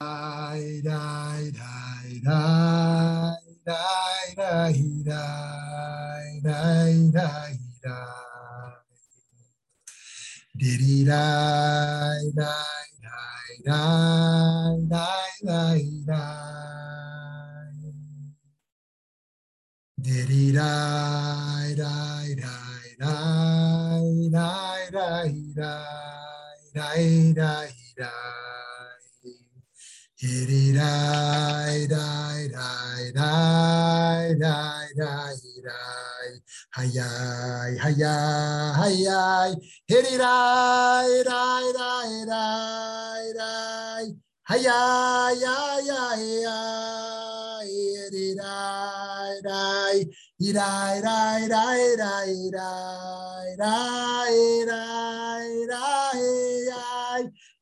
die, die, die, die, die, die, die, die, die, die. Diddy die, die, die, die, die, die, die. Diddy die, die, die, die, die, die, die, die, die, die. Diddy die, die, die, die, die, die, die. Hayai, hayai, hayai. Hiddy die, die, die, die, die. Hayai, hayai, hayai. Die, die, die.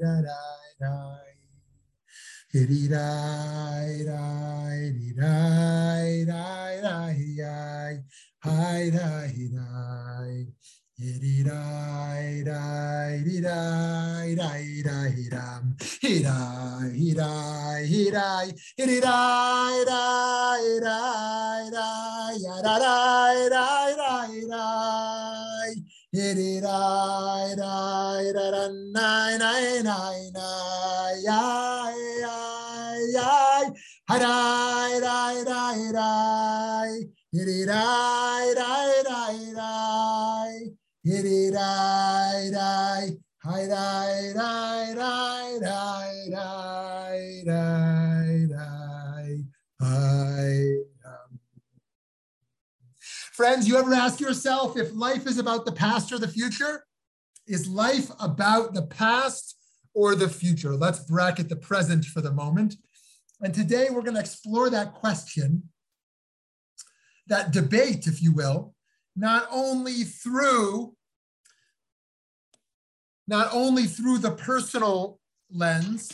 da da da. Diddy die, die, dee die, die, die, die, hi, die, die. Diddy die, die, dee die, die, die, dum. He die, he die, he die, diddy die, die, die, die, da, die, die, die, die. Hiri rai rai rai rai nai nai nai nai yai yai yai harai rai rai rai hiri rai rai rai rai hiri rai rai hai rai rai rai rai rai Friends, you ever ask yourself if life is about the past or the future? Is life about the past or the future? Let's bracket the present for the moment. And today we're going to explore that question, that debate, if you will, not only through not only through the personal lens,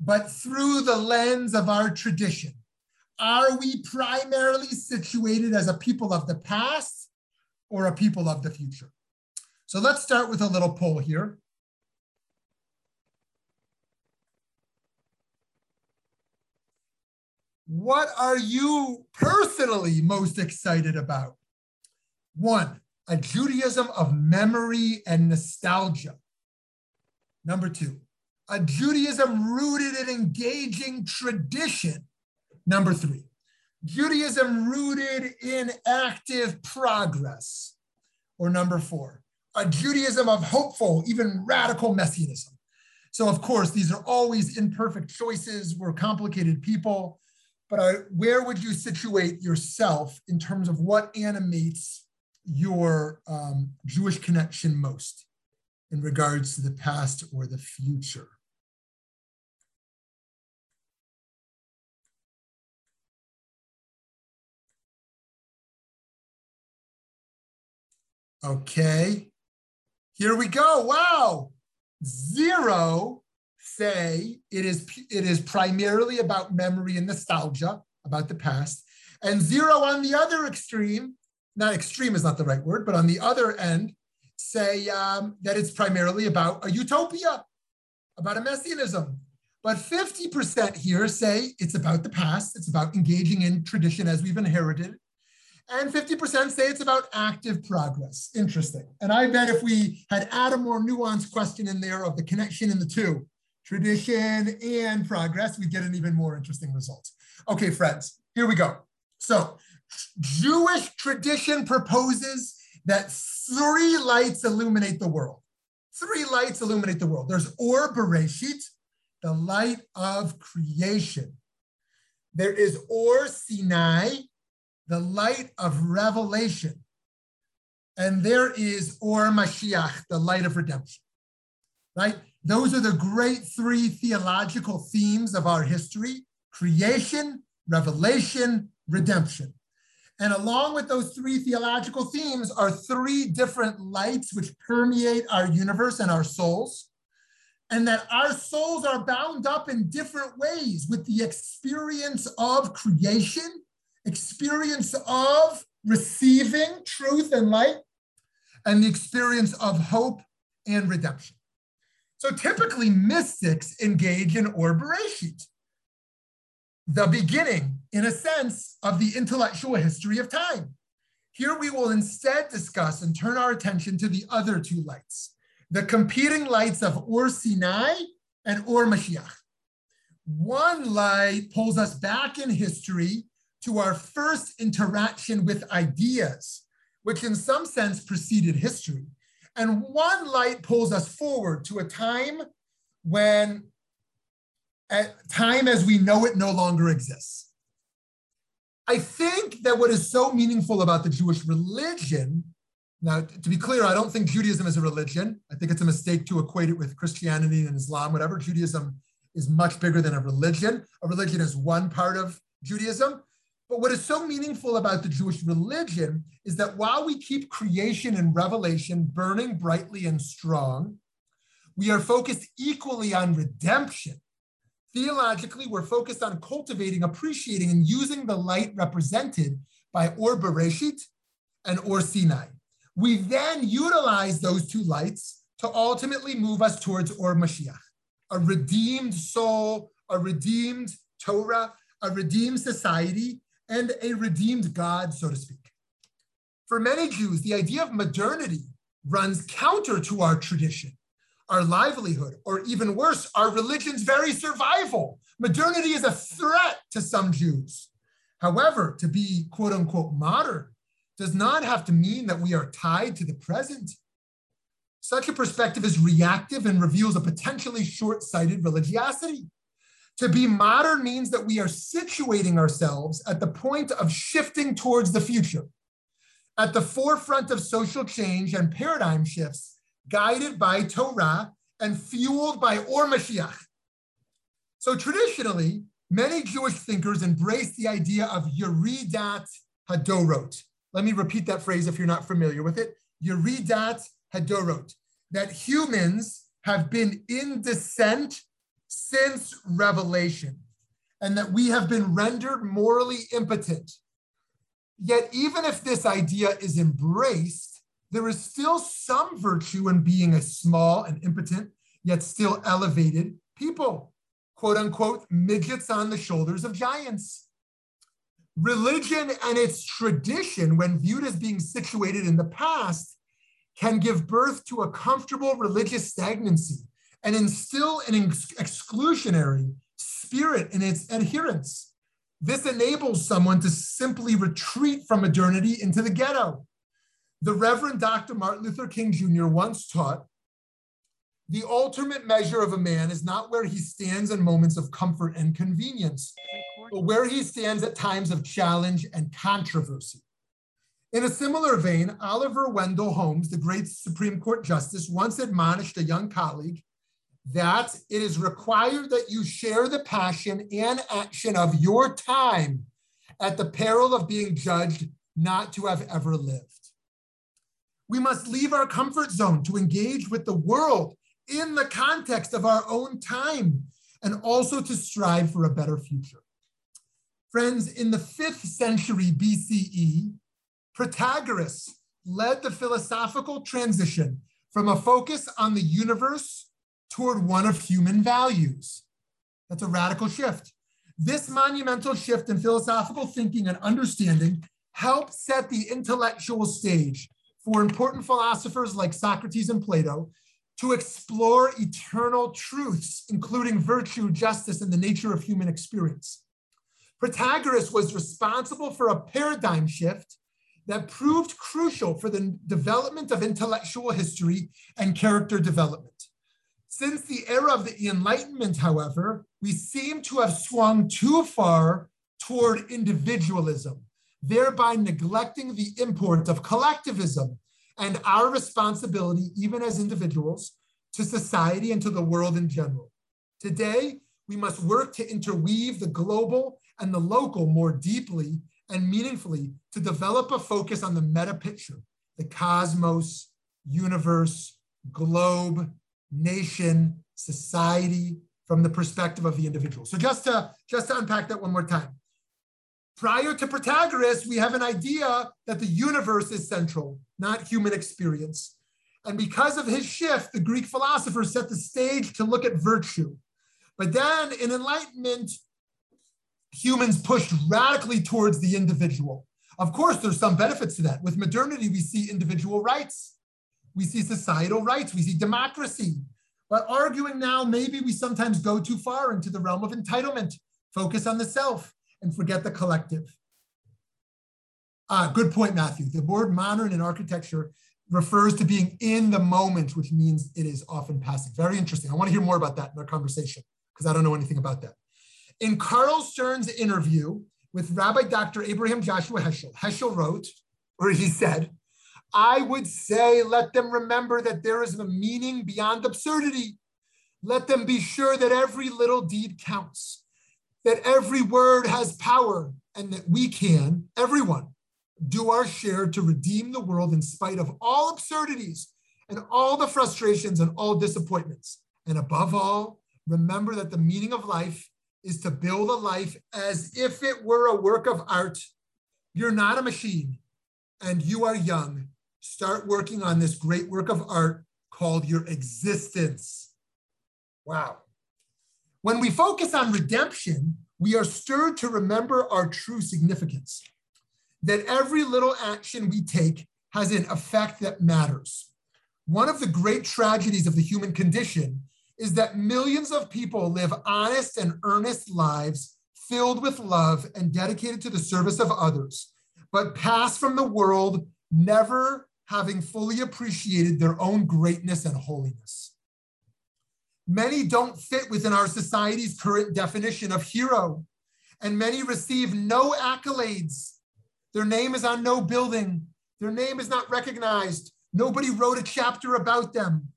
but through the lens of our tradition. Are we primarily situated as a people of the past or a people of the future? So let's start with a little poll here. What are you personally most excited about? One, a Judaism of memory and nostalgia. Number two, a Judaism rooted in engaging tradition Number three, Judaism rooted in active progress. Or number four, a Judaism of hopeful, even radical messianism. So, of course, these are always imperfect choices. We're complicated people. But I, where would you situate yourself in terms of what animates your um, Jewish connection most in regards to the past or the future? Okay, here we go. Wow, zero say it is it is primarily about memory and nostalgia about the past, and zero on the other extreme. Not extreme is not the right word, but on the other end, say um, that it's primarily about a utopia, about a messianism. But 50% here say it's about the past, it's about engaging in tradition as we've inherited, and 50% say it's about active progress. Interesting. And I bet if we had add a more nuanced question in there of the connection in the two, tradition and progress, we'd get an even more interesting result. Okay, friends, here we go. So Jewish tradition proposes that three lights illuminate the world. Three lights illuminate the world. There's Or Bereshit, the light of creation. There is Or Sinai, the light of revelation. And there is Or Mashiach, the light of redemption. Right? Those are the great three theological themes of our history creation, revelation, redemption. And along with those three theological themes are three different lights which permeate our universe and our souls. And that our souls are bound up in different ways with the experience of creation, experience of receiving truth and light, and the experience of hope and redemption. So typically, mystics engage in Or Bereshit, the beginning, in a sense, of the intellectual history of time. Here we will instead discuss and turn our attention to the other two lights, the competing lights of Or Sinai and Or Mashiach. One light pulls us back in history to our first interaction with ideas, which in some sense preceded history. And one light pulls us forward to a time when time as we know it no longer exists. I think that what is so meaningful about the Jewish religion, now to be clear, I don't think Judaism is a religion. I think it's a mistake to equate it with Christianity and Islam, whatever. Judaism is much bigger than a religion. A religion is one part of Judaism. But what is so meaningful about the Jewish religion is that while we keep creation and revelation burning brightly and strong, we are focused equally on redemption. Theologically, we're focused on cultivating, appreciating, and using the light represented by Or Bereshit and Or Sinai. We then utilize those two lights to ultimately move us towards Or Mashiach, a redeemed soul, a redeemed Torah, a redeemed society and a redeemed God, so to speak. For many Jews, the idea of modernity runs counter to our tradition, our livelihood, or even worse, our religion's very survival. Modernity is a threat to some Jews. However, to be quote unquote modern does not have to mean that we are tied to the present. Such a perspective is reactive and reveals a potentially short sighted religiosity. To be modern means that we are situating ourselves at the point of shifting towards the future, at the forefront of social change and paradigm shifts, guided by Torah and fueled by Or Mashiach. So traditionally, many Jewish thinkers embrace the idea of Yeridat Hadorot. Let me repeat that phrase if you're not familiar with it. Yeridat Hadorot, that humans have been in descent since revelation, and that we have been rendered morally impotent. Yet, even if this idea is embraced, there is still some virtue in being a small and impotent, yet still elevated people, quote unquote, midgets on the shoulders of giants. Religion and its tradition, when viewed as being situated in the past, can give birth to a comfortable religious stagnancy and instill an ex- exclusionary spirit in its adherents. This enables someone to simply retreat from modernity into the ghetto. The Reverend Dr. Martin Luther King Jr. once taught the ultimate measure of a man is not where he stands in moments of comfort and convenience, but where he stands at times of challenge and controversy. In a similar vein, Oliver Wendell Holmes, the great Supreme Court Justice, once admonished a young colleague that it is required that you share the passion and action of your time at the peril of being judged not to have ever lived. We must leave our comfort zone to engage with the world in the context of our own time and also to strive for a better future. Friends, in the fifth century BCE, Protagoras led the philosophical transition from a focus on the universe toward one of human values. That's a radical shift. This monumental shift in philosophical thinking and understanding helped set the intellectual stage for important philosophers like Socrates and Plato to explore eternal truths, including virtue, justice, and the nature of human experience. Protagoras was responsible for a paradigm shift that proved crucial for the development of intellectual history and character development. Since the era of the Enlightenment, however, we seem to have swung too far toward individualism, thereby neglecting the import of collectivism and our responsibility, even as individuals, to society and to the world in general. Today, we must work to interweave the global and the local more deeply and meaningfully to develop a focus on the meta picture, the cosmos, universe, globe, nation, society, from the perspective of the individual. So just to, just to unpack that one more time. Prior to Protagoras, we have an idea that the universe is central, not human experience. And because of his shift, the Greek philosophers set the stage to look at virtue. But then in Enlightenment, humans pushed radically towards the individual. Of course, there's some benefits to that. With modernity, we see individual rights, we see societal rights, we see democracy. But arguing now, maybe we sometimes go too far into the realm of entitlement, focus on the self, and forget the collective. Ah, good point, Matthew. The word modern in architecture refers to being in the moment, which means it is often passive. Very interesting. I want to hear more about that in our conversation because I don't know anything about that. In Carl Stern's interview with Rabbi Dr. Abraham Joshua Heschel, Heschel wrote, or he said, I would say, let them remember that there is a meaning beyond absurdity. Let them be sure that every little deed counts, that every word has power, and that we can, everyone, do our share to redeem the world in spite of all absurdities and all the frustrations and all disappointments. And above all, remember that the meaning of life is to build a life as if it were a work of art. You're not a machine and you are young. Start working on this great work of art called your existence. Wow. When we focus on redemption, we are stirred to remember our true significance that every little action we take has an effect that matters. One of the great tragedies of the human condition is that millions of people live honest and earnest lives filled with love and dedicated to the service of others, but pass from the world never having fully appreciated their own greatness and holiness. Many don't fit within our society's current definition of hero, and many receive no accolades their name is on no building. Their name is not recognized. Nobody wrote a chapter about them.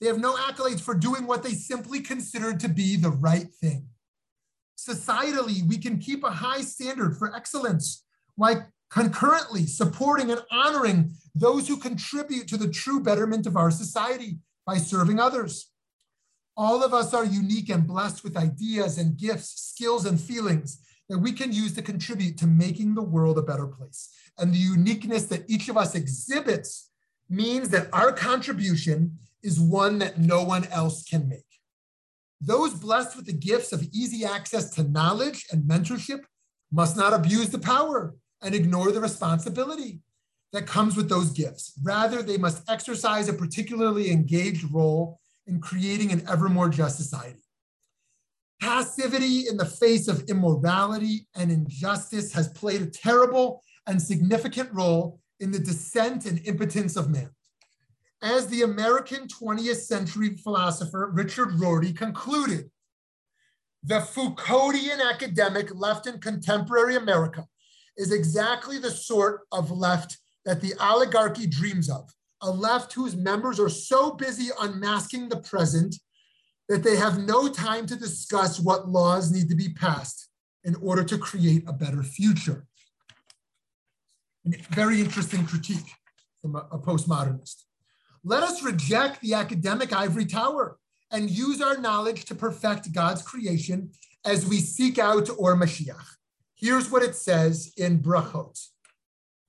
They have no accolades for doing what they simply considered to be the right thing. Societally, we can keep a high standard for excellence, like concurrently supporting and honoring those who contribute to the true betterment of our society by serving others. All of us are unique and blessed with ideas and gifts, skills and feelings that we can use to contribute to making the world a better place. And the uniqueness that each of us exhibits means that our contribution is one that no one else can make. Those blessed with the gifts of easy access to knowledge and mentorship must not abuse the power and ignore the responsibility that comes with those gifts. Rather, they must exercise a particularly engaged role in creating an ever more just society. Passivity in the face of immorality and injustice has played a terrible and significant role in the descent and impotence of man. As the American 20th century philosopher Richard Rorty concluded, the Foucauldian academic left in contemporary America is exactly the sort of left that the oligarchy dreams of, a left whose members are so busy unmasking the present that they have no time to discuss what laws need to be passed in order to create a better future. very interesting critique from a, a postmodernist. Let us reject the academic ivory tower and use our knowledge to perfect God's creation as we seek out Or Mashiach. Here's what it says in Brachot,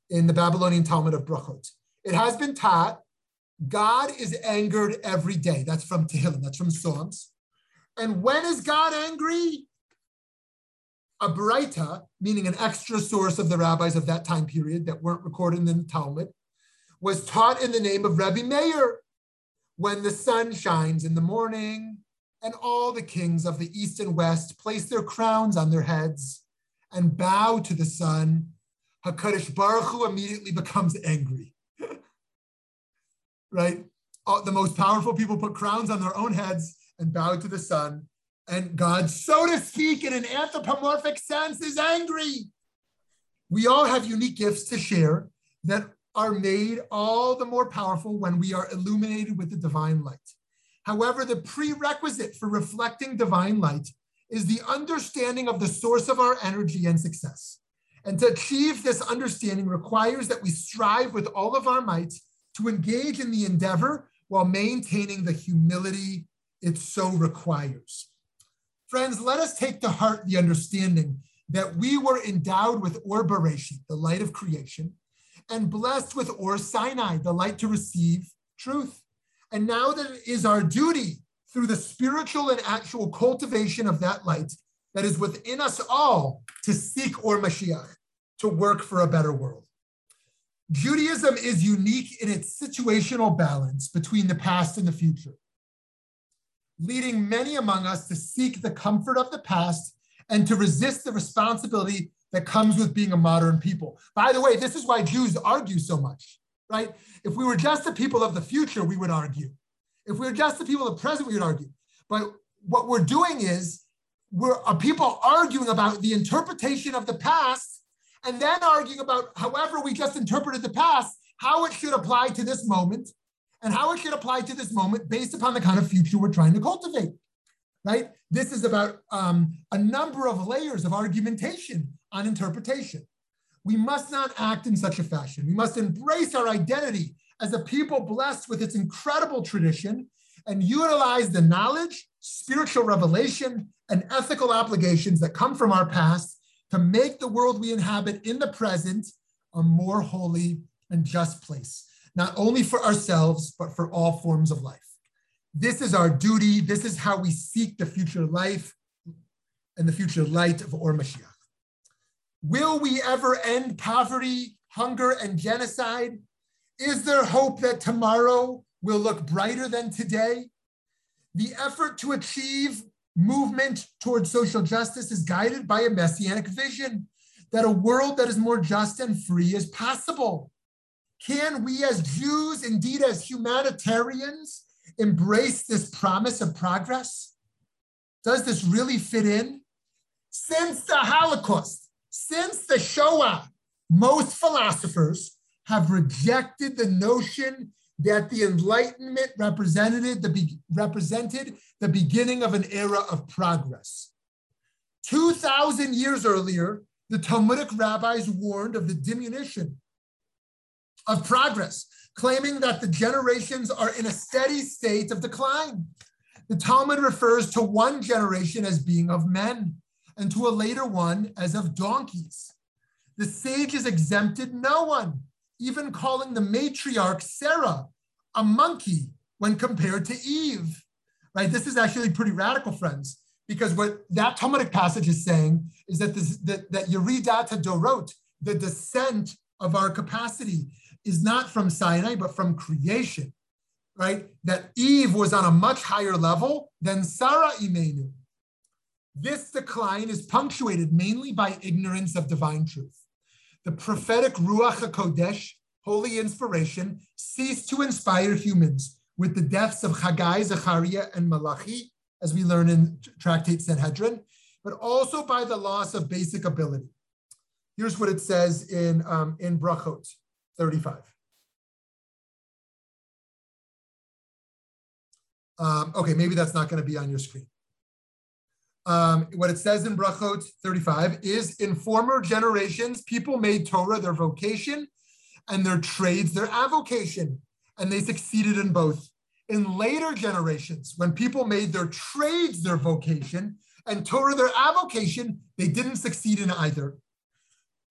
in the Babylonian Talmud of Brachot. It has been taught God is angered every day. That's from Tehillim, that's from Psalms. And when is God angry? A Baraita, meaning an extra source of the rabbis of that time period that weren't recorded in the Talmud, was taught in the name of Rebbe Meir. When the sun shines in the morning, and all the kings of the east and west place their crowns on their heads and bow to the sun, HaKadosh Baruch Hu immediately becomes angry right? The most powerful people put crowns on their own heads and bow to the sun. And God, so to speak, in an anthropomorphic sense, is angry. We all have unique gifts to share that are made all the more powerful when we are illuminated with the divine light. However, the prerequisite for reflecting divine light is the understanding of the source of our energy and success. And to achieve this understanding requires that we strive with all of our might to engage in the endeavor while maintaining the humility it so requires. Friends, let us take to heart the understanding that we were endowed with Or Bereshit, the light of creation, and blessed with Or Sinai, the light to receive truth. And now that it is our duty through the spiritual and actual cultivation of that light that is within us all to seek Or Mashiach, to work for a better world. Judaism is unique in its situational balance between the past and the future, leading many among us to seek the comfort of the past and to resist the responsibility that comes with being a modern people. By the way, this is why Jews argue so much, right? If we were just the people of the future, we would argue. If we were just the people of the present, we would argue. But what we're doing is we're are people arguing about the interpretation of the past and then arguing about however we just interpreted the past, how it should apply to this moment and how it should apply to this moment based upon the kind of future we're trying to cultivate, right? This is about um, a number of layers of argumentation on interpretation. We must not act in such a fashion. We must embrace our identity as a people blessed with its incredible tradition and utilize the knowledge, spiritual revelation, and ethical obligations that come from our past to make the world we inhabit in the present a more holy and just place, not only for ourselves, but for all forms of life. This is our duty. This is how we seek the future life and the future light of Or Mashiach. Will we ever end poverty, hunger, and genocide? Is there hope that tomorrow will look brighter than today? The effort to achieve movement towards social justice is guided by a messianic vision that a world that is more just and free is possible. Can we, as Jews, indeed as humanitarians, embrace this promise of progress? Does this really fit in? Since the Holocaust, since the Shoah, most philosophers have rejected the notion that the Enlightenment represented the, be- represented the beginning of an era of progress. 2,000 years earlier, the Talmudic rabbis warned of the diminution of progress, claiming that the generations are in a steady state of decline. The Talmud refers to one generation as being of men and to a later one as of donkeys. The sages exempted no one, even calling the matriarch Sarah a monkey when compared to Eve. Right? This is actually pretty radical, friends, because what that Talmudic passage is saying is that this that, that Yeridat Hadorot, the descent of our capacity, is not from Sinai, but from creation. Right? That Eve was on a much higher level than Sarah Imenu. This decline is punctuated mainly by ignorance of divine truth. The prophetic Ruach HaKodesh holy inspiration, ceased to inspire humans with the deaths of Haggai, Zechariah, and Malachi, as we learn in Tractate Sanhedrin, but also by the loss of basic ability. Here's what it says in, um, in Brachot 35. Um, okay, maybe that's not going to be on your screen. Um, what it says in Brachot 35 is in former generations, people made Torah their vocation and their trades their avocation, and they succeeded in both. In later generations, when people made their trades their vocation and Torah their avocation, they didn't succeed in either.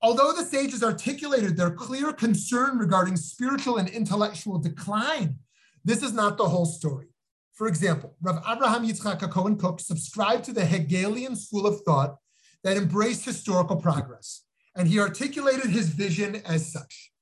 Although the sages articulated their clear concern regarding spiritual and intellectual decline, this is not the whole story. For example, Rav Abraham Yitzchak Cohen Kook subscribed to the Hegelian school of thought that embraced historical progress, and he articulated his vision as such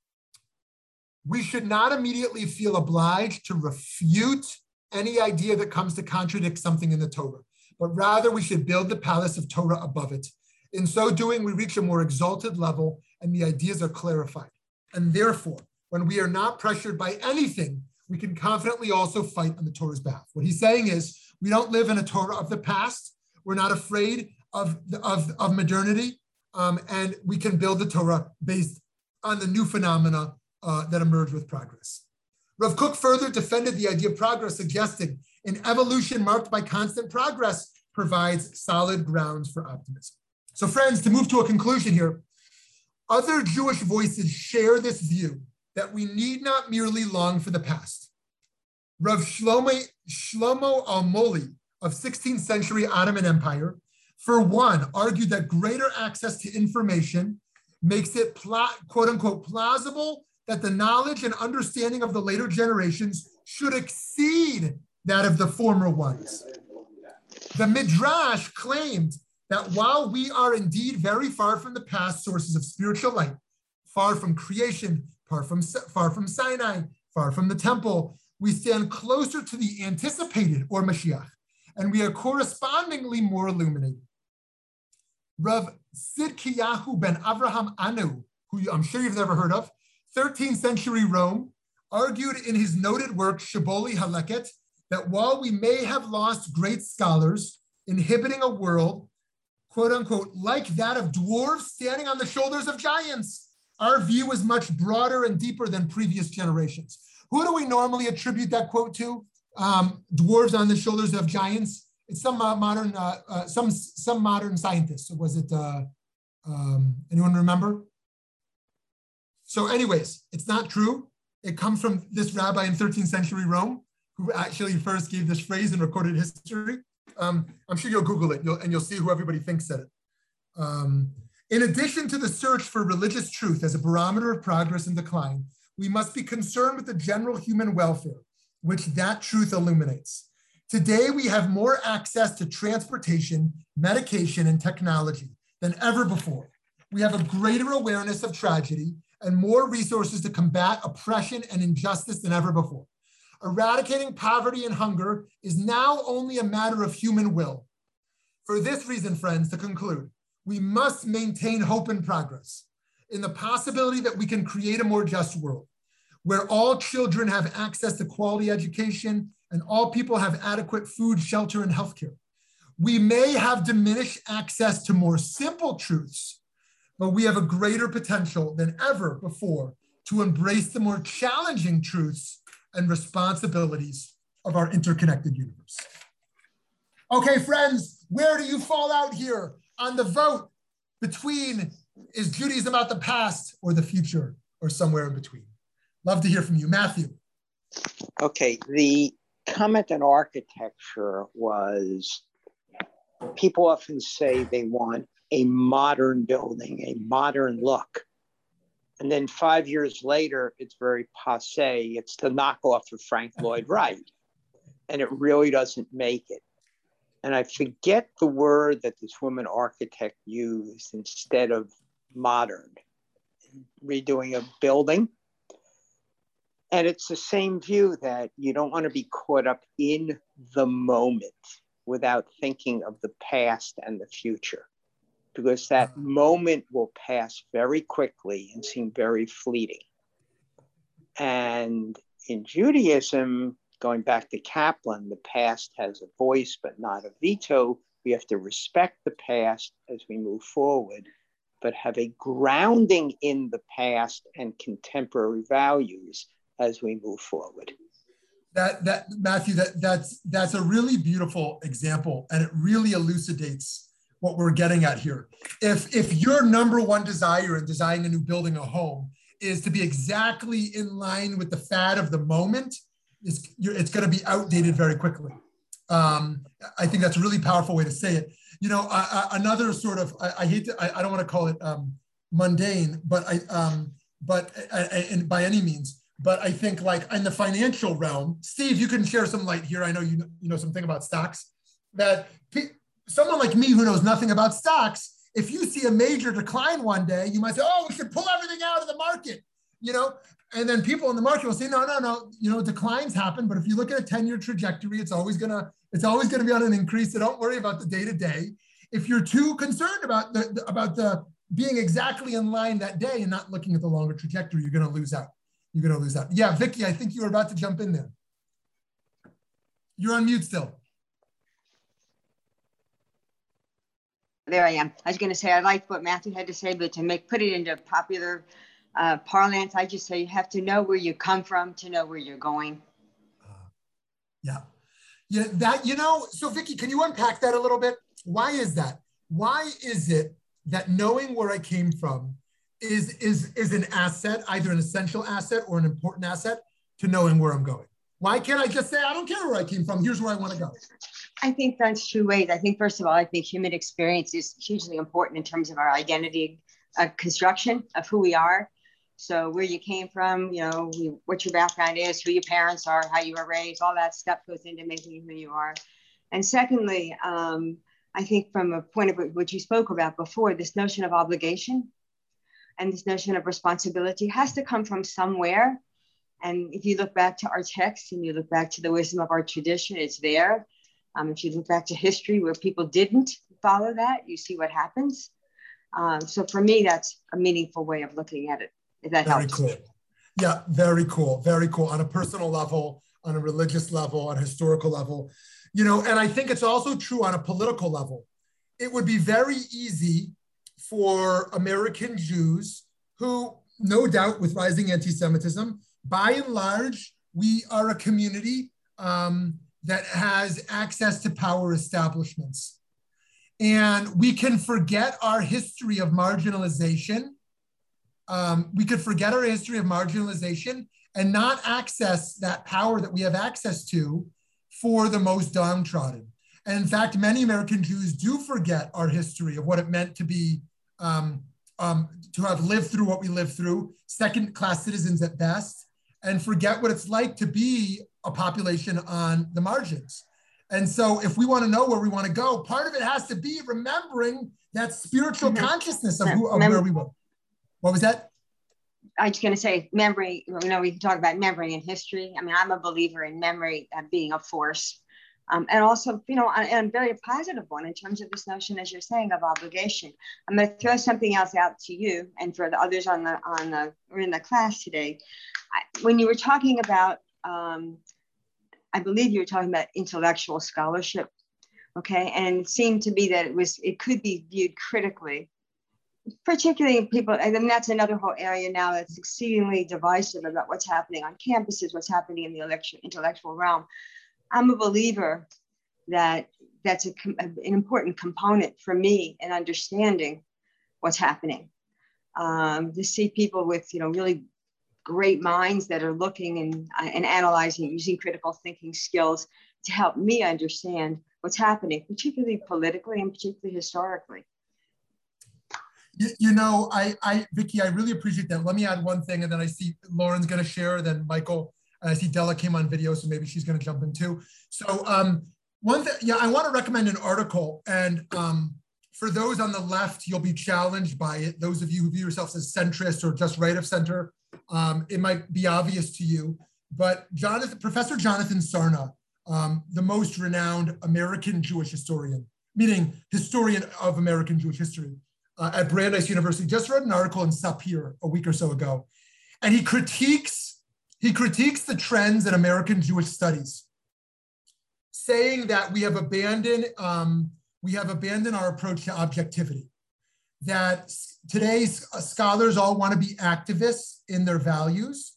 we should not immediately feel obliged to refute any idea that comes to contradict something in the Torah, but rather we should build the palace of Torah above it. In so doing, we reach a more exalted level and the ideas are clarified. And therefore, when we are not pressured by anything, we can confidently also fight on the Torah's behalf. What he's saying is, we don't live in a Torah of the past. We're not afraid of, of, of modernity. Um, and we can build the Torah based on the new phenomena uh, that emerged with progress. Rav Kook further defended the idea of progress, suggesting an evolution marked by constant progress provides solid grounds for optimism. So, friends, to move to a conclusion here, other Jewish voices share this view that we need not merely long for the past. Rav Shlomo, Shlomo Almoli of 16th century Ottoman Empire, for one, argued that greater access to information makes it quote unquote plausible that the knowledge and understanding of the later generations should exceed that of the former ones. The Midrash claimed that while we are indeed very far from the past sources of spiritual light, far from creation, far from, far from Sinai, far from the temple, we stand closer to the anticipated or Mashiach, and we are correspondingly more illuminated. Rav Sidkiyahu ben Avraham Anu, who I'm sure you've never heard of, 13th century Rome, argued in his noted work Shibbolei Haleket that while we may have lost great scholars inhibiting a world, quote unquote, like that of dwarves standing on the shoulders of giants, our view is much broader and deeper than previous generations. Who do we normally attribute that quote to? Um, dwarves on the shoulders of giants. It's some uh, modern, uh, uh, some some modern scientists. Was it? Uh, um, anyone remember? So, anyways, it's not true. It comes from this rabbi in 13th century Rome who actually first gave this phrase in recorded history. Um, I'm sure you'll Google it you'll, and you'll see who everybody thinks said it. Um, in addition to the search for religious truth as a barometer of progress and decline, we must be concerned with the general human welfare, which that truth illuminates. Today, we have more access to transportation, medication, and technology than ever before. We have a greater awareness of tragedy and more resources to combat oppression and injustice than ever before. Eradicating poverty and hunger is now only a matter of human will. For this reason, friends, to conclude, we must maintain hope and progress in the possibility that we can create a more just world where all children have access to quality education and all people have adequate food, shelter, and healthcare. We may have diminished access to more simple truths, but we have a greater potential than ever before to embrace the more challenging truths and responsibilities of our interconnected universe. Okay, friends, where do you fall out here on the vote between is Judaism about the past or the future or somewhere in between? Love to hear from you. Matthew. Okay, the comment on architecture was people often say they want a modern building, a modern look. And then five years later, it's very passe. It's the knockoff of Frank Lloyd Wright. And it really doesn't make it. And I forget the word that this woman architect used instead of modern. Redoing a building. And it's the same view that you don't want to be caught up in the moment without thinking of the past and the future because that mm-hmm. moment will pass very quickly and seem very fleeting. And in Judaism, going back to Kaplan, the past has a voice but not a veto. We have to respect the past as we move forward, but have a grounding in the past and contemporary values as we move forward. That that Matthew, that that's that's a really beautiful example, and it really elucidates what we're getting at here. If if your number one desire in designing a new building, a home, is to be exactly in line with the fad of the moment, it's, it's going to be outdated very quickly. Um, I think that's a really powerful way to say it. You know, another sort of I, I hate to I, I, don't want to call it um, mundane, but I um, but and by any means, but I think like in the financial realm, Steve, you can share some light here. I know you know, you know something about stocks that someone like me who knows nothing about stocks, if you see a major decline one day, you might say, oh, we should pull everything out of the market, you know? And then people in the market will say, no, no, no, you know, declines happen. But if you look at a 10-year trajectory, it's always gonna, it's always gonna be on an increase. So don't worry about the day-to-day. If you're too concerned about the, the about the being exactly in line that day and not looking at the longer trajectory, you're gonna lose out. You're gonna lose out. Yeah, Vicky, I think you were about to jump in there. You're on mute still. there I am. I was going to say I liked what Matthew had to say, but to make put it into popular uh, parlance, I just say you have to know where you come from to know where you're going. Uh, yeah, Yeah, that you know. So, Vicky, can you unpack that a little bit? Why is that? Why is it that knowing where I came from is is is an asset, either an essential asset or an important asset to knowing where I'm going? Why can't I just say I don't care where I came from? Here's where I want to go. I think that's two ways. I think first of all, I think human experience is hugely important in terms of our identity uh, construction of who we are. So where you came from, you know, what your background is, who your parents are, how you were raised, all that stuff goes into making you who you are. And secondly, um, I think from a point of what you spoke about before, this notion of obligation and this notion of responsibility has to come from somewhere. And if you look back to our text and you look back to the wisdom of our tradition, it's there. Um, if you look back to history where people didn't follow that, you see what happens. Um, so for me, that's a meaningful way of looking at it if that very helps. cool. Yeah, very cool. Very cool. On a personal level, on a religious level, on a historical level, you know, and I think it's also true on a political level. It would be very easy for American Jews who, no doubt, with rising anti Semitism, by and large, we are a community um, that has access to power establishments. And we can forget our history of marginalization um, we could forget our history of marginalization and not access that power that we have access to for the most downtrodden. And in fact, many American Jews do forget our history of what it meant to be, um, um, to have lived through what we lived through, second class citizens at best, and forget what it's like to be a population on the margins. And so, if we want to know where we want to go, part of it has to be remembering that spiritual consciousness of, who, of where we were. What was that? I was going to say memory. You know, we can talk about memory and history. I mean, I'm a believer in memory being a force, um, and also, you know, and a very positive one in terms of this notion, as you're saying, of obligation. I'm going to throw something else out to you and for the others on the on the or in the class today. I, when you were talking about, um, I believe you were talking about intellectual scholarship, okay, and it seemed to be that it was it could be viewed critically particularly people, and that's another whole area now that's exceedingly divisive about what's happening on campuses, what's happening in the intellectual realm. I'm a believer that that's a, an important component for me in understanding what's happening. Um, to see people with, you know, really great minds that are looking and, uh, and analyzing, using critical thinking skills to help me understand what's happening, particularly politically and particularly historically. You, you know, I, I, Vicky, I really appreciate that. Let me add one thing, and then I see Lauren's going to share. Then Michael, and I see Della came on video, so maybe she's going to jump in too. So, um, one thing, yeah, I want to recommend an article, and um, for those on the left, you'll be challenged by it. Those of you who view yourselves as centrist or just right of center, um, it might be obvious to you. But Jonathan, Professor Jonathan Sarna, um, the most renowned American Jewish historian, meaning historian of American Jewish history, uh, at Brandeis University, just wrote an article in Sapir a week or so ago, and he critiques he critiques the trends in American Jewish studies, saying that we have abandoned um, we have abandoned our approach to objectivity. That today's scholars all want to be activists in their values,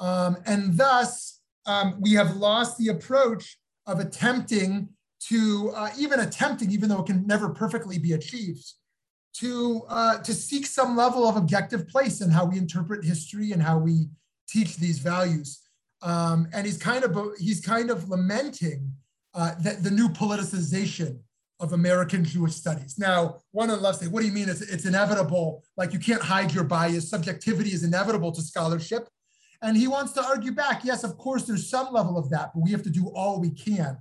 um, and thus um, we have lost the approach of attempting to uh, even attempting, even though it can never perfectly be achieved, to uh, to seek some level of objective place in how we interpret history and how we teach these values. Um, and he's kind of he's kind of lamenting uh, that the new politicization of American Jewish studies. Now, one on the left say, "What do you mean? It's, it's inevitable. Like you can't hide your bias. Subjectivity is inevitable to scholarship." And he wants to argue back. Yes, of course, there's some level of that, but we have to do all we can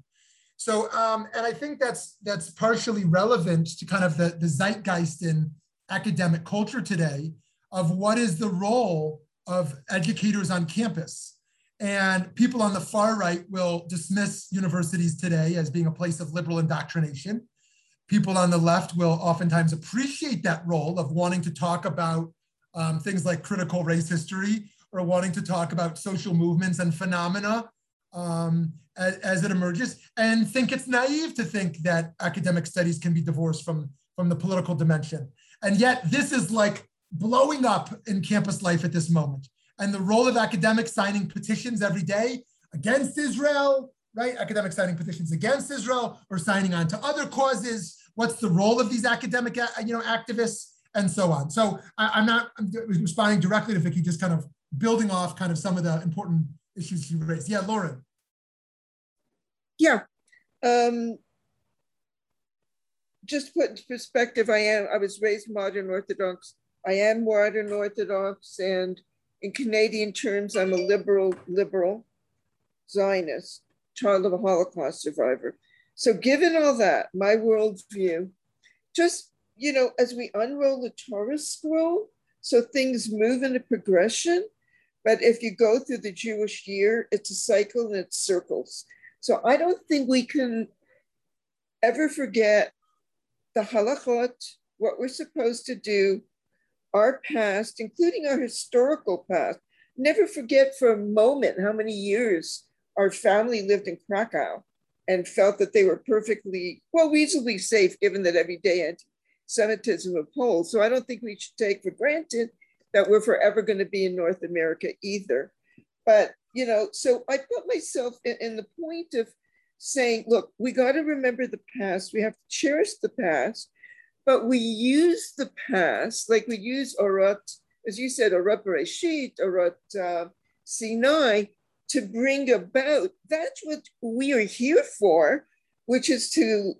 so, um, and I think that's that's partially relevant to kind of the, the zeitgeist in academic culture today of what is the role of educators on campus. And people on the far right will dismiss universities today as being a place of liberal indoctrination. People on the left will oftentimes appreciate that role of wanting to talk about um, things like critical race history or wanting to talk about social movements and phenomena um, as, it emerges and think it's naive to think that academic studies can be divorced from, from the political dimension. And yet this is like blowing up in campus life at this moment. And the role of academics signing petitions every day against Israel, right? Academics signing petitions against Israel or signing on to other causes. What's the role of these academic, uh, you know, activists and so on. So I, am not I'm responding directly to Vicky, just kind of building off kind of some of the important issues you raised. Yeah, Lauren. Yeah. Um, just put into perspective, I am, I was raised modern Orthodox. I am modern Orthodox and in Canadian terms, I'm a liberal, liberal Zionist, child of a Holocaust survivor. So given all that, my worldview, just, you know, as we unroll the Torah scroll, so things move in a progression, but if you go through the Jewish year, it's a cycle and it circles. So I don't think we can ever forget the halachot, what we're supposed to do, our past, including our historical past. Never forget for a moment how many years our family lived in Krakow and felt that they were perfectly, well, reasonably safe given that every day anti Semitism of upholds. So I don't think we should take for granted that we're forever going to be in North America either. But, you know, so I put myself in, in the point of saying, look, we got to remember the past. We have to cherish the past, but we use the past, like we use Orat, as you said, Orat Bereshit, Orat uh, Sinai, to bring about that's what we are here for, which is to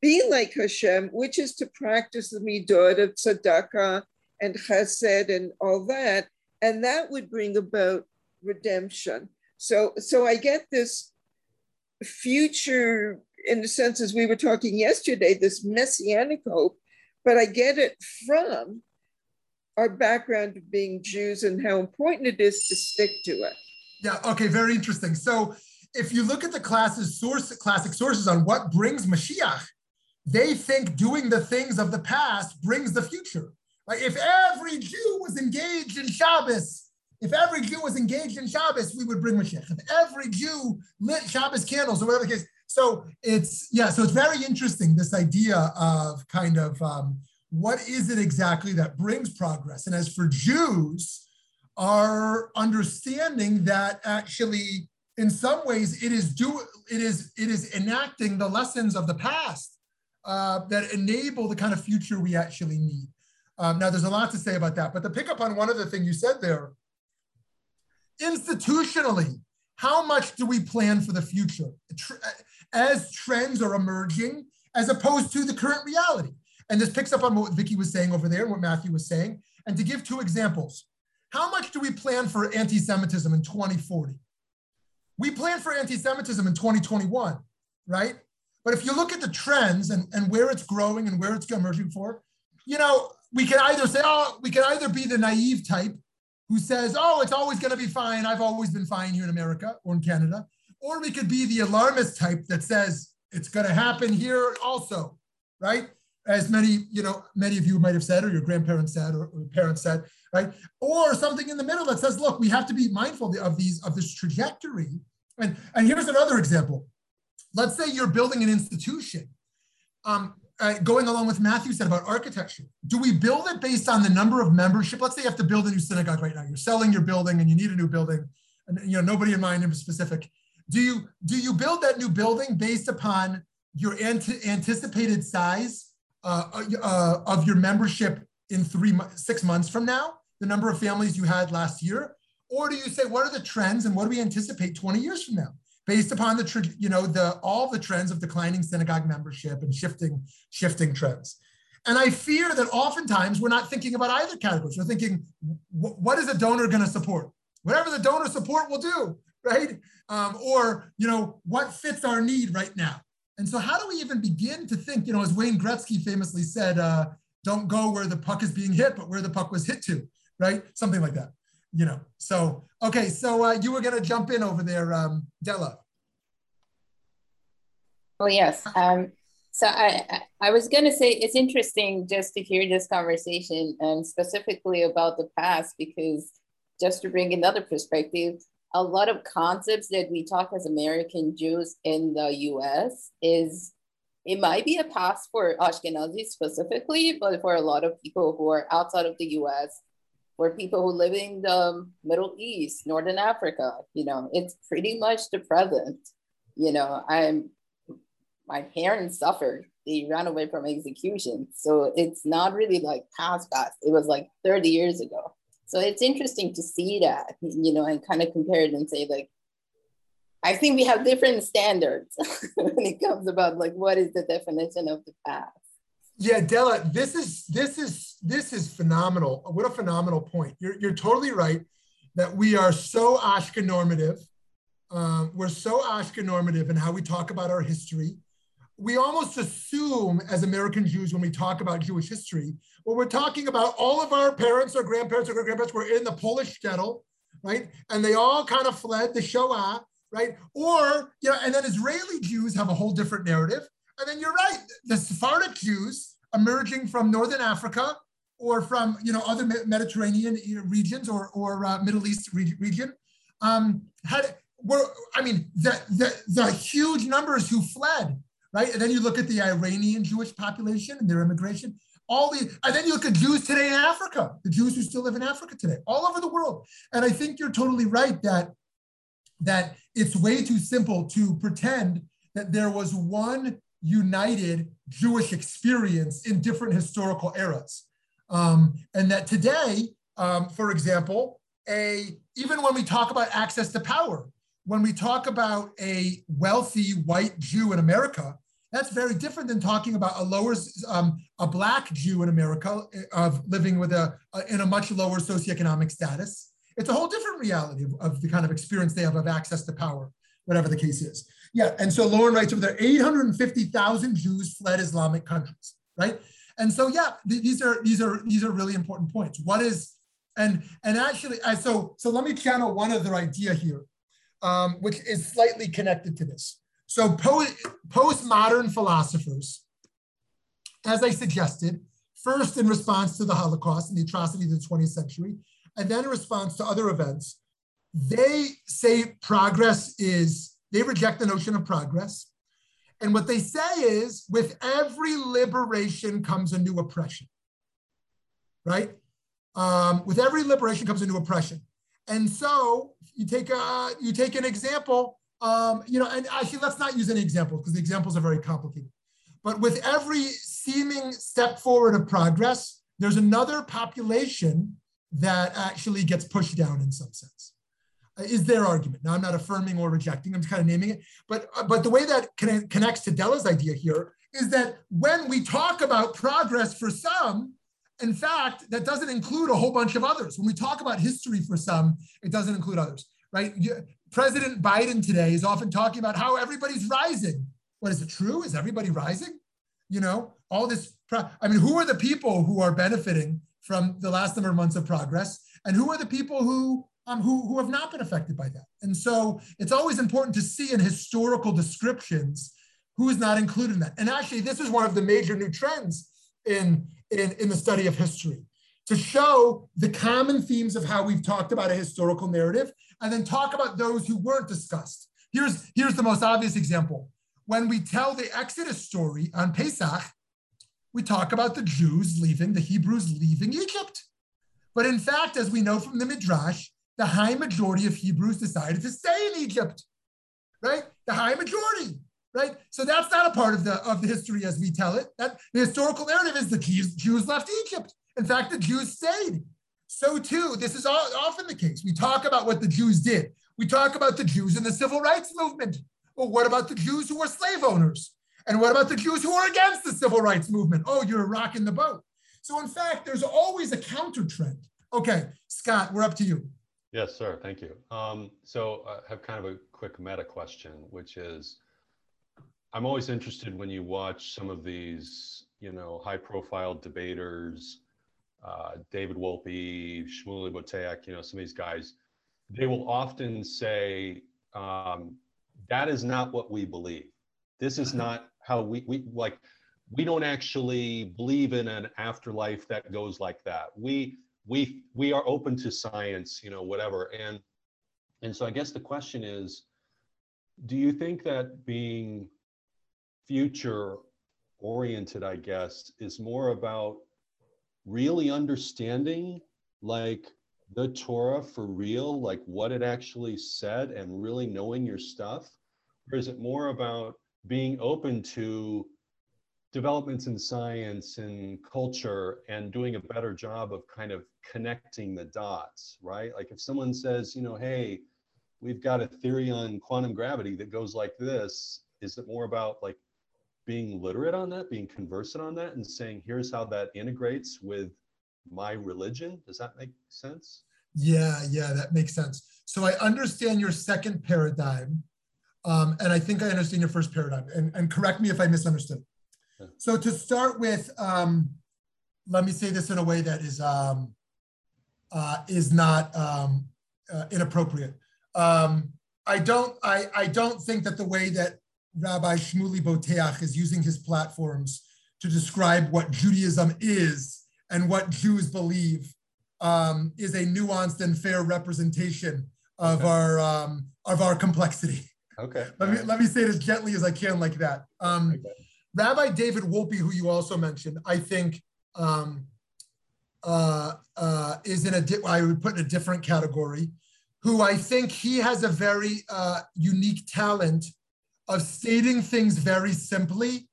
be like Hashem, which is to practice the midot of tzedakah and chesed and all that, and that would bring about redemption. So, so I get this future, in the sense as we were talking yesterday, this messianic hope, but I get it from our background of being Jews and how important it is to stick to it. Yeah. Okay. Very interesting. So, if you look at the classes source classic sources on what brings Mashiach, they think doing the things of the past brings the future. Like if every Jew was engaged in Shabbos, if every Jew was engaged in Shabbos, we would bring Mashiach. If every Jew lit Shabbos candles or whatever the case. So it's, yeah, so it's very interesting, this idea of kind of um, what is it exactly that brings progress? And as for Jews, our understanding that actually in some ways it is do it is it is enacting the lessons of the past uh, that enable the kind of future we actually need. Um, now, there's a lot to say about that, but to pick up on one other thing you said there, institutionally, how much do we plan for the future as trends are emerging as opposed to the current reality? And this picks up on what Vicky was saying over there and what Matthew was saying. And to give two examples, how much do we plan for anti-Semitism in 2040? We plan for anti-Semitism in 2021, right? But if you look at the trends and, and where it's growing and where it's emerging for, you know, we can either say, oh, we can either be the naive type who says, oh, it's always going to be fine. I've always been fine here in America or in Canada. Or we could be the alarmist type that says it's going to happen here also, right? As many, you know, many of you might have said, or your grandparents said, or, or parents said, right? Or something in the middle that says, look, we have to be mindful of these of this trajectory. And, and here's another example. Let's say you're building an institution. Um, uh, going along with Matthew said about architecture, do we build it based on the number of membership? Let's say you have to build a new synagogue right now. You're selling your building and you need a new building, and you know nobody in mind in specific. Do you do you build that new building based upon your ant- anticipated size uh, uh, uh, of your membership in three six months from now, the number of families you had last year, or do you say what are the trends and what do we anticipate 20 years from now? Based upon the you know the all the trends of declining synagogue membership and shifting shifting trends. And I fear that oftentimes we're not thinking about either categories. We're thinking, what is a donor going to support? Whatever the donor support will do, right? Um, or you know what fits our need right now. And so, how do we even begin to think? You know, as Wayne Gretzky famously said, uh, "Don't go where the puck is being hit, but where the puck was hit to." Right? Something like that you know. So okay, so uh, you were going to jump in over there, um, Della. Oh yes. Um, so I I was going to say it's interesting just to hear this conversation and specifically about the past because just to bring another perspective, a lot of concepts that we talk as American Jews in the U.S. is it might be a past for Ashkenazi specifically, but for a lot of people who are outside of the U.S for people who live in the Middle East, Northern Africa. You know, it's pretty much the present. You know, I'm my parents suffered. They ran away from execution. So it's not really like past past. It was like 30 years ago. So it's interesting to see that, you know, and kind of compare it and say, like, I think we have different standards when it comes about like what is the definition of the past. Yeah, Della, this is this is this is phenomenal. What a phenomenal point. You're you're totally right that we are so Ashkenormative. Um, we're so Ashkenormative in how we talk about our history. We almost assume as American Jews when we talk about Jewish history, well, we're talking about all of our parents or grandparents or great grandparents were in the Polish ghetto, right? And they all kind of fled the Shoah right? Or, you know, and then Israeli Jews have a whole different narrative. And then you're right, the Sephardic Jews emerging from Northern Africa or from, you know, other Mediterranean regions or, or uh, Middle East re- region um, had, were, I mean, the, the, the huge numbers who fled, right? And then you look at the Iranian Jewish population and their immigration all the and then you look at Jews today in Africa, the Jews who still live in Africa today, all over the world. And I think you're totally right that that it's way too simple to pretend that there was one united Jewish experience in different historical eras. Um, and that today, um, for example, a even when we talk about access to power, when we talk about a wealthy white Jew in America, that's very different than talking about a lower, um, a black Jew in America uh, of living with a, a in a much lower socioeconomic status it's a whole different reality of, of, the kind of experience they have of access to power, whatever the case is. Yeah, and so Lauren writes over there, 850,000 Jews fled Islamic countries, right? And so yeah, th- these are these are these are really important points. What is and and actually, I, so so let me channel one other idea here, um, which is slightly connected to this. So po- postmodern philosophers, as I suggested, first in response to the Holocaust and the atrocities of the 20th century, and then in response to other events, they say progress is, they reject the notion of progress. And what they say is with every liberation comes a new oppression, right? Um, with every liberation comes a new oppression. And so you take a, you take an example, um, you know, and actually let's not use any examples because the examples are very complicated. But with every seeming step forward of progress, there's another population that actually gets pushed down in some sense is their argument. Now, I'm not affirming or rejecting, I'm just kind of naming it. But, uh, but the way that connects to Della's idea here is that when we talk about progress for some, in fact, that doesn't include a whole bunch of others. When we talk about history for some, it doesn't include others, right? President Biden today is often talking about how everybody's rising. What is it true? Is everybody rising? You know, all this. I mean, who are the people who are benefiting from the last number of months of progress, and who are the people who um, who, who have not been affected by that. And so it's always important to see in historical descriptions who is not included in that. And actually, this is one of the major new trends in, in, in the study of history to show the common themes of how we've talked about a historical narrative and then talk about those who weren't discussed. Here's, here's the most obvious example. When we tell the Exodus story on Pesach, we talk about the Jews leaving, the Hebrews leaving Egypt. But in fact, as we know from the Midrash, the high majority of Hebrews decided to stay in Egypt, right? The high majority, right? So that's not a part of the, of the history as we tell it. That the historical narrative is the Jews, Jews left Egypt. In fact, the Jews stayed. So too, this is all, often the case. We talk about what the Jews did. We talk about the Jews in the civil rights movement. Well, what about the Jews who were slave owners? And what about the Jews who are against the civil rights movement? Oh, you're rocking the boat. So, in fact, there's always a counter trend. Okay, Scott, we're up to you. Yes, sir. Thank you. Um, so, I have kind of a quick meta question, which is I'm always interested when you watch some of these, you know, high profile debaters, uh, David Wolpe, Shmuley Boteach, you know, some of these guys, they will often say, um, that is not what we believe. This is not how we, we like we don't actually believe in an afterlife that goes like that we we we are open to science you know whatever. And and so i guess the question is do you think that being future oriented i guess is more about really understanding like the torah for real like what it actually said and really knowing your stuff? Or is it more about being open to developments in science and culture and doing a better job of kind of connecting the dots, right? Like if someone says, you know, hey, we've got a theory on quantum gravity that goes like this, is it more about like being literate on that, being conversant on that, and saying, here's how that integrates with my religion? Does that make sense? Yeah, yeah, that makes sense. So I understand your second paradigm, um, and I think I understand your first paradigm. And, and correct me if I misunderstood. So to start with, um, let me say this in a way that is um, uh, is not um, uh, inappropriate. Um, I don't I, I don't think that the way that Rabbi Shmuley Boteach is using his platforms to describe what Judaism is and what Jews believe um, is a nuanced and fair representation of okay. our um, of our complexity. Okay. Let me let me say it as gently as I can, like that. Um, okay. Rabbi David Wolpe, who you also mentioned, I think um, uh, uh, is in a di- I would put in a different category. Who I think he has a very uh, unique talent of stating things very simply,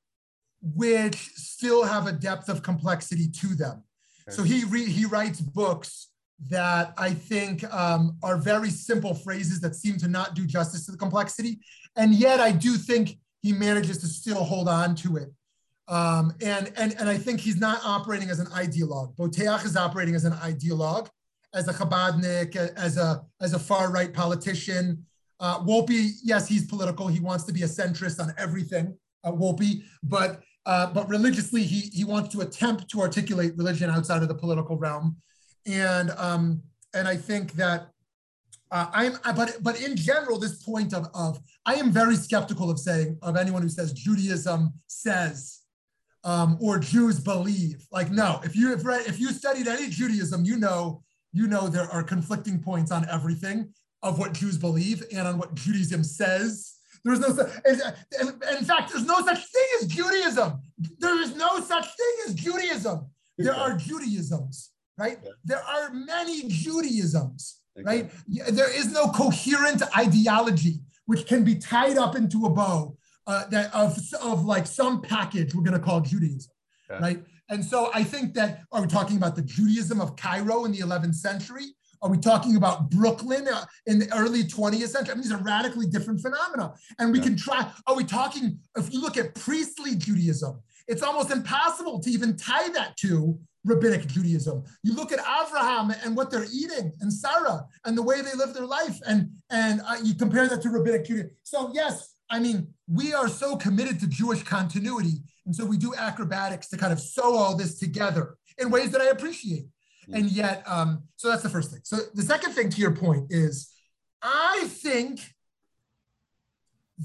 which still have a depth of complexity to them. Okay. So he re- he writes books that I think um, are very simple phrases that seem to not do justice to the complexity, and yet I do think he manages to still hold on to it. Um, and, and, and I think he's not operating as an ideologue. Boteach is operating as an ideologue, as a Chabadnik, as a, as a far right politician. Uh, Wolpe, yes, he's political. He wants to be a centrist on everything, uh, Wolpe, but, uh, but religiously, he, he wants to attempt to articulate religion outside of the political realm. And, um, and I think that uh, I'm, but but in general, this point of, of I am very skeptical of saying of anyone who says Judaism says um, or Jews believe. Like no, if you have read, if you studied any Judaism, you know you know there are conflicting points on everything of what Jews believe and on what Judaism says. There's no, in fact, there's no such thing as Judaism. There is no such thing as Judaism. There are Judaisms, right? There are many Judaisms right? There is no coherent ideology which can be tied up into a bow uh, that of, of like some package we're going to call Judaism, yeah. right? And so I think that are we talking about the Judaism of Cairo in the 11th century? Are we talking about Brooklyn uh, in the early 20th century? I mean, these are radically different phenomena. And we yeah. can try, are we talking, if you look at priestly Judaism, it's almost impossible to even tie that to rabbinic Judaism. You look at Abraham and what they're eating, and Sarah and the way they live their life, and and uh, you compare that to rabbinic Judaism. So yes, I mean we are so committed to Jewish continuity, and so we do acrobatics to kind of sew all this together in ways that I appreciate. And yet, um, so that's the first thing. So the second thing to your point is, I think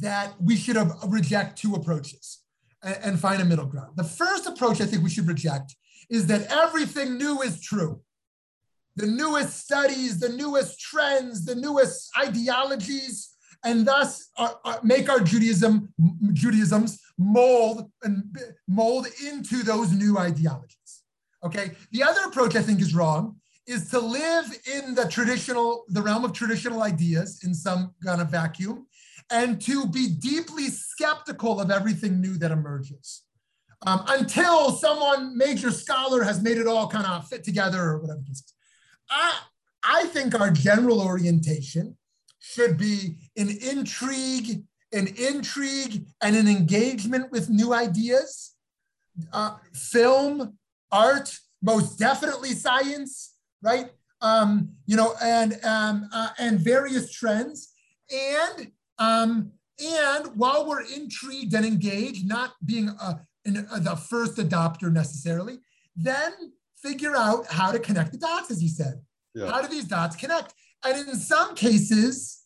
that we should have reject two approaches and, and find a middle ground. The first approach I think we should reject is that everything new is true. The newest studies, the newest trends, the newest ideologies, and thus make our Judaism, Judaisms mold and mold into those new ideologies. Okay. The other approach I think is wrong is to live in the traditional, the realm of traditional ideas in some kind of vacuum, and to be deeply skeptical of everything new that emerges um, until someone major scholar has made it all kind of fit together or whatever. I, I think our general orientation should be an intrigue, an intrigue, and an engagement with new ideas. Uh, film, art, most definitely science, right? Um, you know, and um, uh, and various trends, and um, and while we're intrigued and engaged, not being a, a, the first adopter necessarily, then figure out how to connect the dots, as you said. Yeah. How do these dots connect? And in some cases,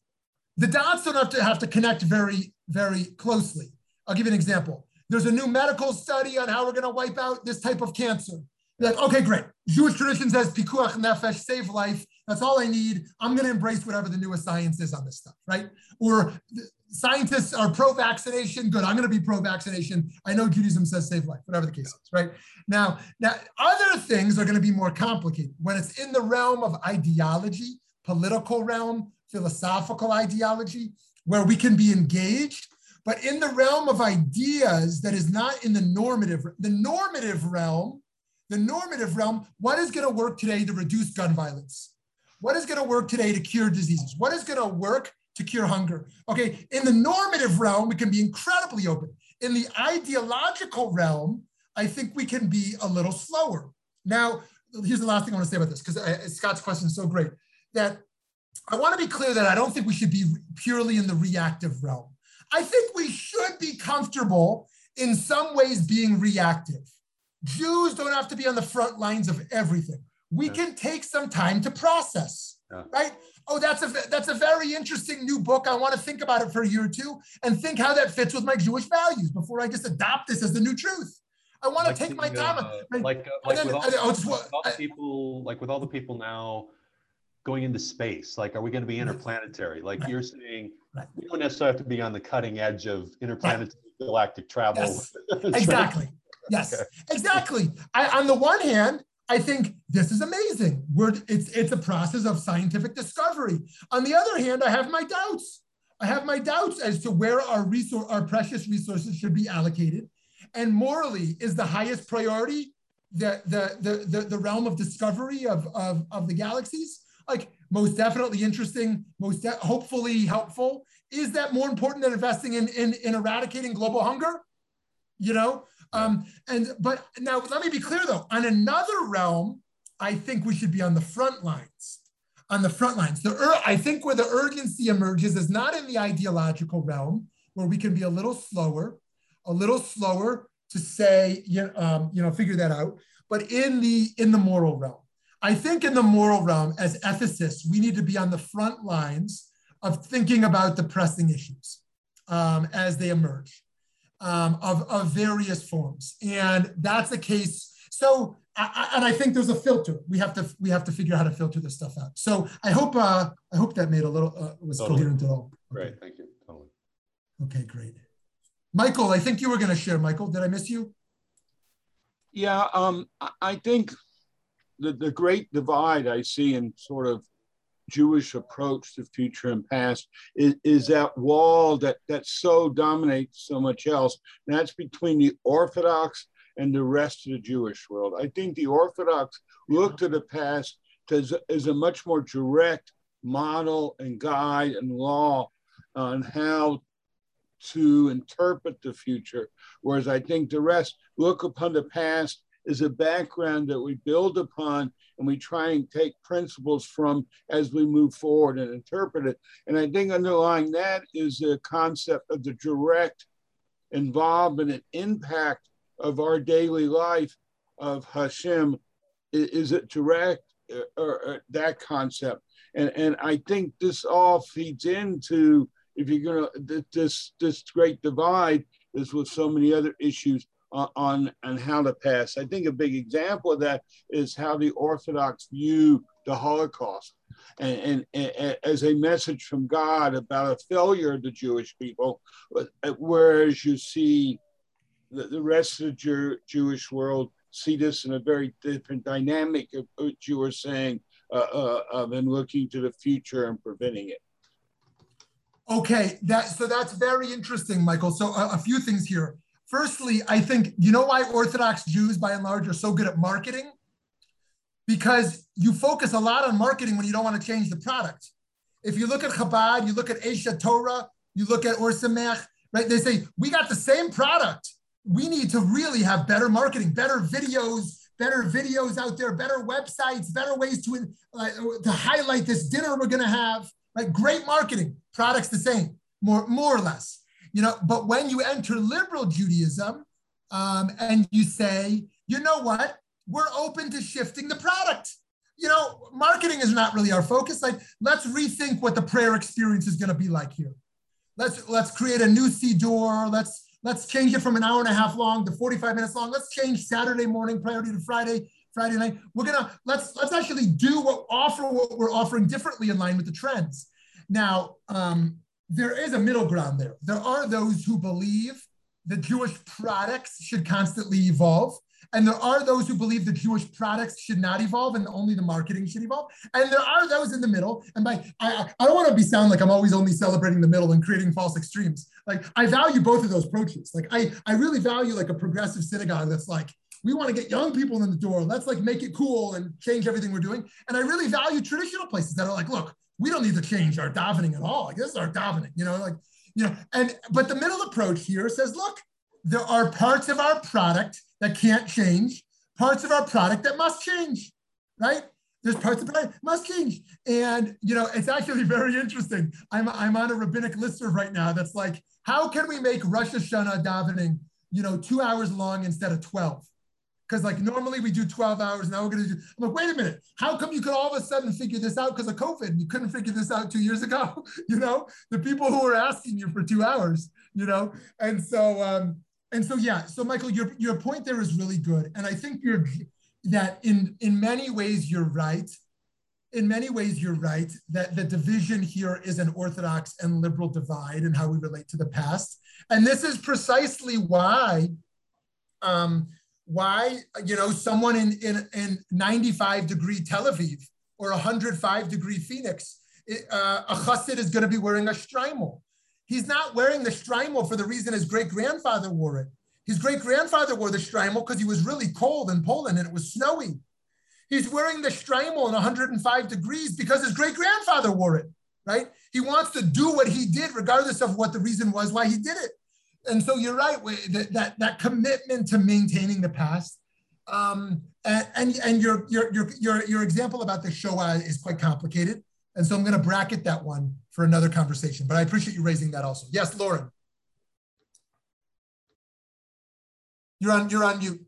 the dots don't have to have to connect very, very closely. I'll give you an example. There's a new medical study on how we're going to wipe out this type of cancer. You're like, okay, great. Jewish tradition says pikuach nefesh, save life. That's all I need. I'm going to embrace whatever the newest science is on this stuff, right? Or scientists are pro-vaccination. Good, I'm going to be pro-vaccination. I know Judaism says save life, whatever the case is, right? Now, now other things are going to be more complicated when it's in the realm of ideology, political realm, philosophical ideology, where we can be engaged. But in the realm of ideas that is not in the normative, the normative realm, the normative realm, what is going to work today to reduce gun violence? What is going to work today to cure diseases? What is going to work to cure hunger? Okay, in the normative realm, we can be incredibly open. In the ideological realm, I think we can be a little slower. Now, here's the last thing I want to say about this because Scott's question is so great that I want to be clear that I don't think we should be purely in the reactive realm. I think we should be comfortable in some ways being reactive. Jews don't have to be on the front lines of everything. We yeah. can take some time to process, yeah. right? Oh, that's a that's a very interesting new book. I want to think about it for a year or two and think how that fits with my Jewish values before I just adopt this as the new truth. I want like to take my time. Uh, like uh, like, then, with, all, oh, just, with all the people, like with all the people now going into space, like are we going to be interplanetary? Like right. you're saying, right. we don't necessarily have to be on the cutting edge of interplanetary right. galactic travel. Yes. exactly. Yes, okay. exactly. I, on the one hand, I think this is amazing. We're, it's, it's a process of scientific discovery. On the other hand, I have my doubts. I have my doubts as to where our resource, our precious resources should be allocated. And morally, is the highest priority the, the, the, the, the realm of discovery of, of, of the galaxies? Like most definitely interesting, most de- hopefully helpful. Is that more important than investing in, in, in eradicating global hunger? You know, um, and but now let me be clear though. On another realm, I think we should be on the front lines. On the front lines, the ur- I think where the urgency emerges is not in the ideological realm, where we can be a little slower, a little slower to say, you um, you know, figure that out, but in the in the moral realm. I think in the moral realm, as ethicists, we need to be on the front lines of thinking about the pressing issues um, as they emerge um, of, of various forms. And that's the case. So, I, and I think there's a filter. We have to we have to figure out how to filter this stuff out. So I hope uh, I hope that made a little uh, was totally. coherent at all. Okay. Great, thank you. Totally. Okay, great. Michael, I think you were going to share. Michael, did I miss you? Yeah, um, I think the the great divide I see in sort of Jewish approach to future and past is, is that wall that, that so dominates so much else. And that's between the Orthodox and the rest of the Jewish world. I think the Orthodox look to the past as, as a much more direct model and guide and law on how to interpret the future. Whereas I think the rest look upon the past is a background that we build upon and we try and take principles from as we move forward and interpret it. And I think underlying that is the concept of the direct involvement and impact of our daily life of Hashem. Is it direct uh, or, or that concept? And, and I think this all feeds into if you're gonna this this great divide is with so many other issues on, on how to pass. I think a big example of that is how the Orthodox view the Holocaust and, and, and, as a message from God about a failure of the Jewish people, whereas you see the, the rest of the Jew, Jewish world see this in a very different dynamic of what you were saying uh, uh, of and looking to the future and preventing it. Okay, that so that's very interesting, Michael. So a, a few things here. Firstly, I think, you know why Orthodox Jews by and large are so good at marketing? Because you focus a lot on marketing when you don't want to change the product. If you look at Chabad, you look at Aish Torah, you look at Or Sameach, right? They say, we got the same product. We need to really have better marketing, better videos, better videos out there, better websites, better ways to, uh, to highlight this dinner we're going to have, right? Great marketing, products the same, more, more or less. You know, but when you enter liberal Judaism um, and you say, you know what, we're open to shifting the product. You know, marketing is not really our focus. Like, let's rethink what the prayer experience is going to be like here. Let's let's create a new siddur. Let's let's change it from an hour and a half long to 45 minutes long. Let's change Saturday morning priority to Friday, Friday night. We're gonna let's let's actually do what offer what we're offering differently in line with the trends. Now, um, there is a middle ground there. There are those who believe the Jewish products should constantly evolve. And there are those who believe the Jewish products should not evolve and only the marketing should evolve. And there are those in the middle. And by I, I don't want to be sound like I'm always only celebrating the middle and creating false extremes. like I value both of those approaches. Like I, I really value like a progressive synagogue that's like, we want to get young people in the door. Let's like make it cool and change everything we're doing. And I really value traditional places that are like, look, we don't need to change our davening at all. Like this is our davening, you know, like, you know, and but the middle approach here says, look, there are parts of our product that can't change, parts of our product that must change, right? There's parts of it must change. And you know, it's actually very interesting. I'm I'm on a rabbinic listserv right now that's like, how can we make Rosh Hashanah davening, you know, two hours long instead of 12? Because like normally we do 12 hours, now we're gonna do. I'm like, wait a minute, how come you could all of a sudden figure this out because of COVID? You couldn't figure this out two years ago, you know? The people who were asking you for two hours, you know? And so um, and so yeah, so Michael, your your point there is really good. And I think you're that in in many ways you're right. In many ways, you're right that the division here is an Orthodox and liberal divide in how we relate to the past. And this is precisely why um, why you know someone in in, in 95 degree Tel Aviv or 105 degree Phoenix, uh, a chassid is going to be wearing a shtreimel. He's not wearing the shtreimel for the reason his great grandfather wore it. His great grandfather wore the shtreimel because he was really cold in Poland and it was snowy. He's wearing the shtreimel in 105 degrees because his great grandfather wore it, right? He wants to do what he did, regardless of what the reason was why he did it and so you're right that that, that commitment to maintaining the past um, and, and and your, your your your your example about the Shoah is quite complicated. And so i'm going to bracket that one for another conversation but i appreciate you raising that also. Yes lauren. You're on you're on mute.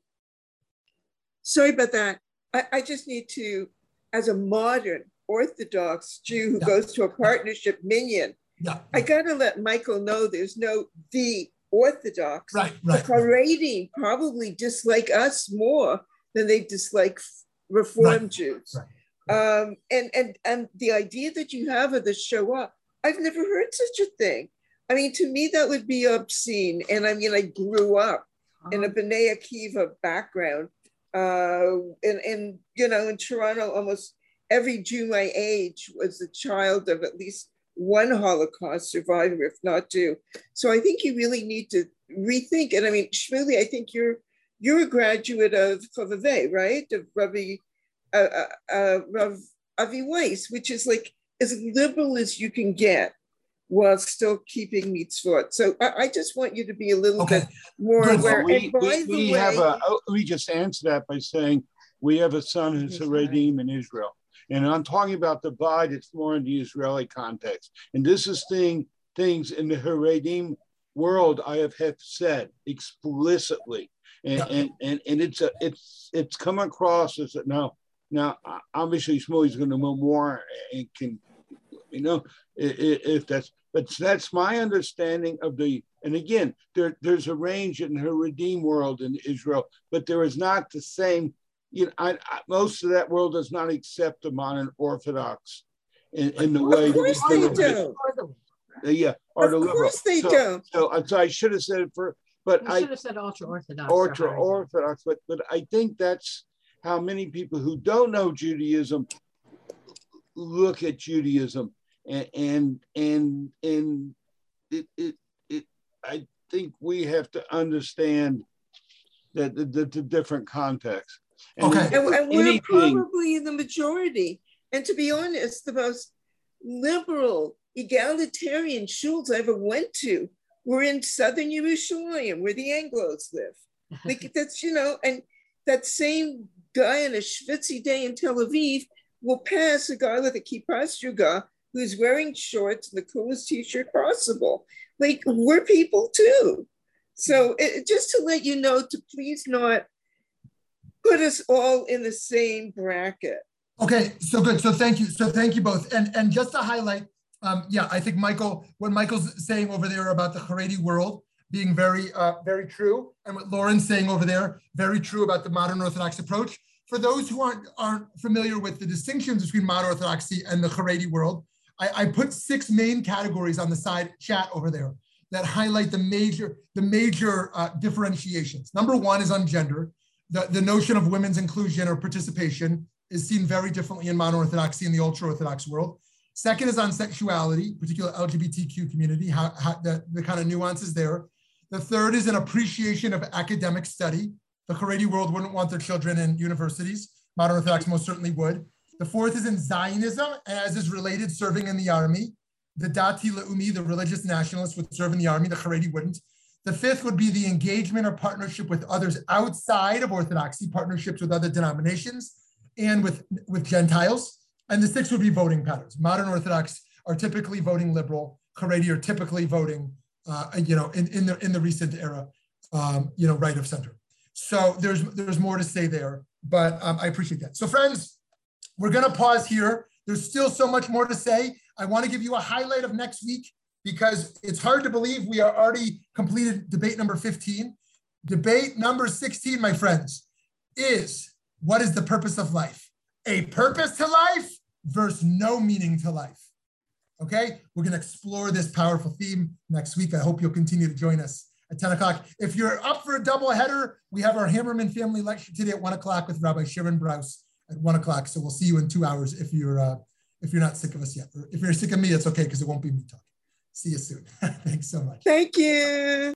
Sorry about that. I, I just need to as a modern orthodox jew who yeah. goes to a partnership minyan, yeah. I got to let Michael know there's no the Orthodox. Right, right. The Haredim probably dislike us more than they dislike Reform right, Jews. Right, right. Um, and, and, and the idea that you have of the Shoah, I've never heard such a thing. I mean, to me, that would be obscene. And I mean, I grew up uh-huh. in a B'nai Akiva background. Uh, and, and, you know, in Toronto, almost every Jew my age was a child of at least one Holocaust survivor, if not two. So I think you really need to rethink. And I mean, Shmuley, I think you're you're a graduate of Chovevei, right? Of Rabbi uh, uh, uh, Rav Avi Weiss, which is like as liberal as you can get while still keeping mitzvot. So I, I just want you to be a little okay. bit more Good. aware. We, we, we way, have a, oh, let me just answer that by saying we have a son who's a Haredim in Israel. And I'm talking about the divide, it's more in the Israeli context. And this is thing, things in the Haredim world I have, have said explicitly. And, and, and, and it's a, it's it's come across as a, now now obviously Shmuley's going to know more and can you know if that's but that's my understanding of the and again there, there's a range in the Haredim world in Israel but there is not the same you know, I, I, most of that world does not accept the modern Orthodox in, in the way. Of course they do. Yeah, or of the liberal. Of course they so, do. So, uh, so I should have said it for, but you I should have said ultra Orthodox. Ultra Orthodox, but but I think that's how many people who don't know Judaism look at Judaism, and and and, and it, it it I think we have to understand that the, the, the different context. Okay. And, and we're anything. probably the majority. And to be honest, the most liberal, egalitarian shuls I ever went to were in southern Jerusalem, where the Anglos live. Like that's, you know, and that same guy on a schwitzy day in Tel Aviv will pass a guy with a kippah sruga who's wearing shorts and the coolest t-shirt possible. Like we're people too. So it, just to let you know to please not put us all in the same bracket. Okay, so good. So thank you. So thank you both. And and just to highlight, um, yeah, I think Michael, what Michael's saying over there about the Haredi world being very, uh, very true, and what Lauren's saying over there, very true about the modern Orthodox approach. For those who aren't aren't familiar with the distinctions between modern Orthodoxy and the Haredi world, I, I put six main categories on the side chat over there that highlight the major the major uh, differentiations. Number one is on gender the, the notion of women's inclusion or participation is seen very differently in modern Orthodoxy and the ultra Orthodox world. Second is on sexuality, particular LGBTQ community, how, how the, the kind of nuances there. The third is an appreciation of academic study. The Haredi world wouldn't want their children in universities. Modern Orthodox most certainly would. The fourth is in Zionism, as is related serving in the army. The Dati Le'umi, the religious nationalists, would serve in the army. The Haredi wouldn't. The fifth would be the engagement or partnership with others outside of Orthodoxy, partnerships with other denominations and with, with Gentiles. And the sixth would be voting patterns. Modern Orthodox are typically voting liberal. Haredi are typically voting, uh, you know, in, in, the, in the recent era, um, you know, right of center. So there's, there's more to say there, but um, I appreciate that. So friends, we're gonna pause here. There's still so much more to say. I wanna give you a highlight of next week because it's hard to believe we are already completed debate number 15. Debate number 16, my friends, is what is the purpose of life? A purpose to life versus no meaning to life. Okay, we're going to explore this powerful theme next week. I hope you'll continue to join us at 10 o'clock. If you're up for a double header, we have our Hammerman family lecture today at one o'clock with Rabbi Sharon Brous at one o'clock. So we'll see you in two hours if you're uh, if you're not sick of us yet. Or if you're sick of me, it's okay because it won't be me talking. See you soon. Thanks so much. Thank you.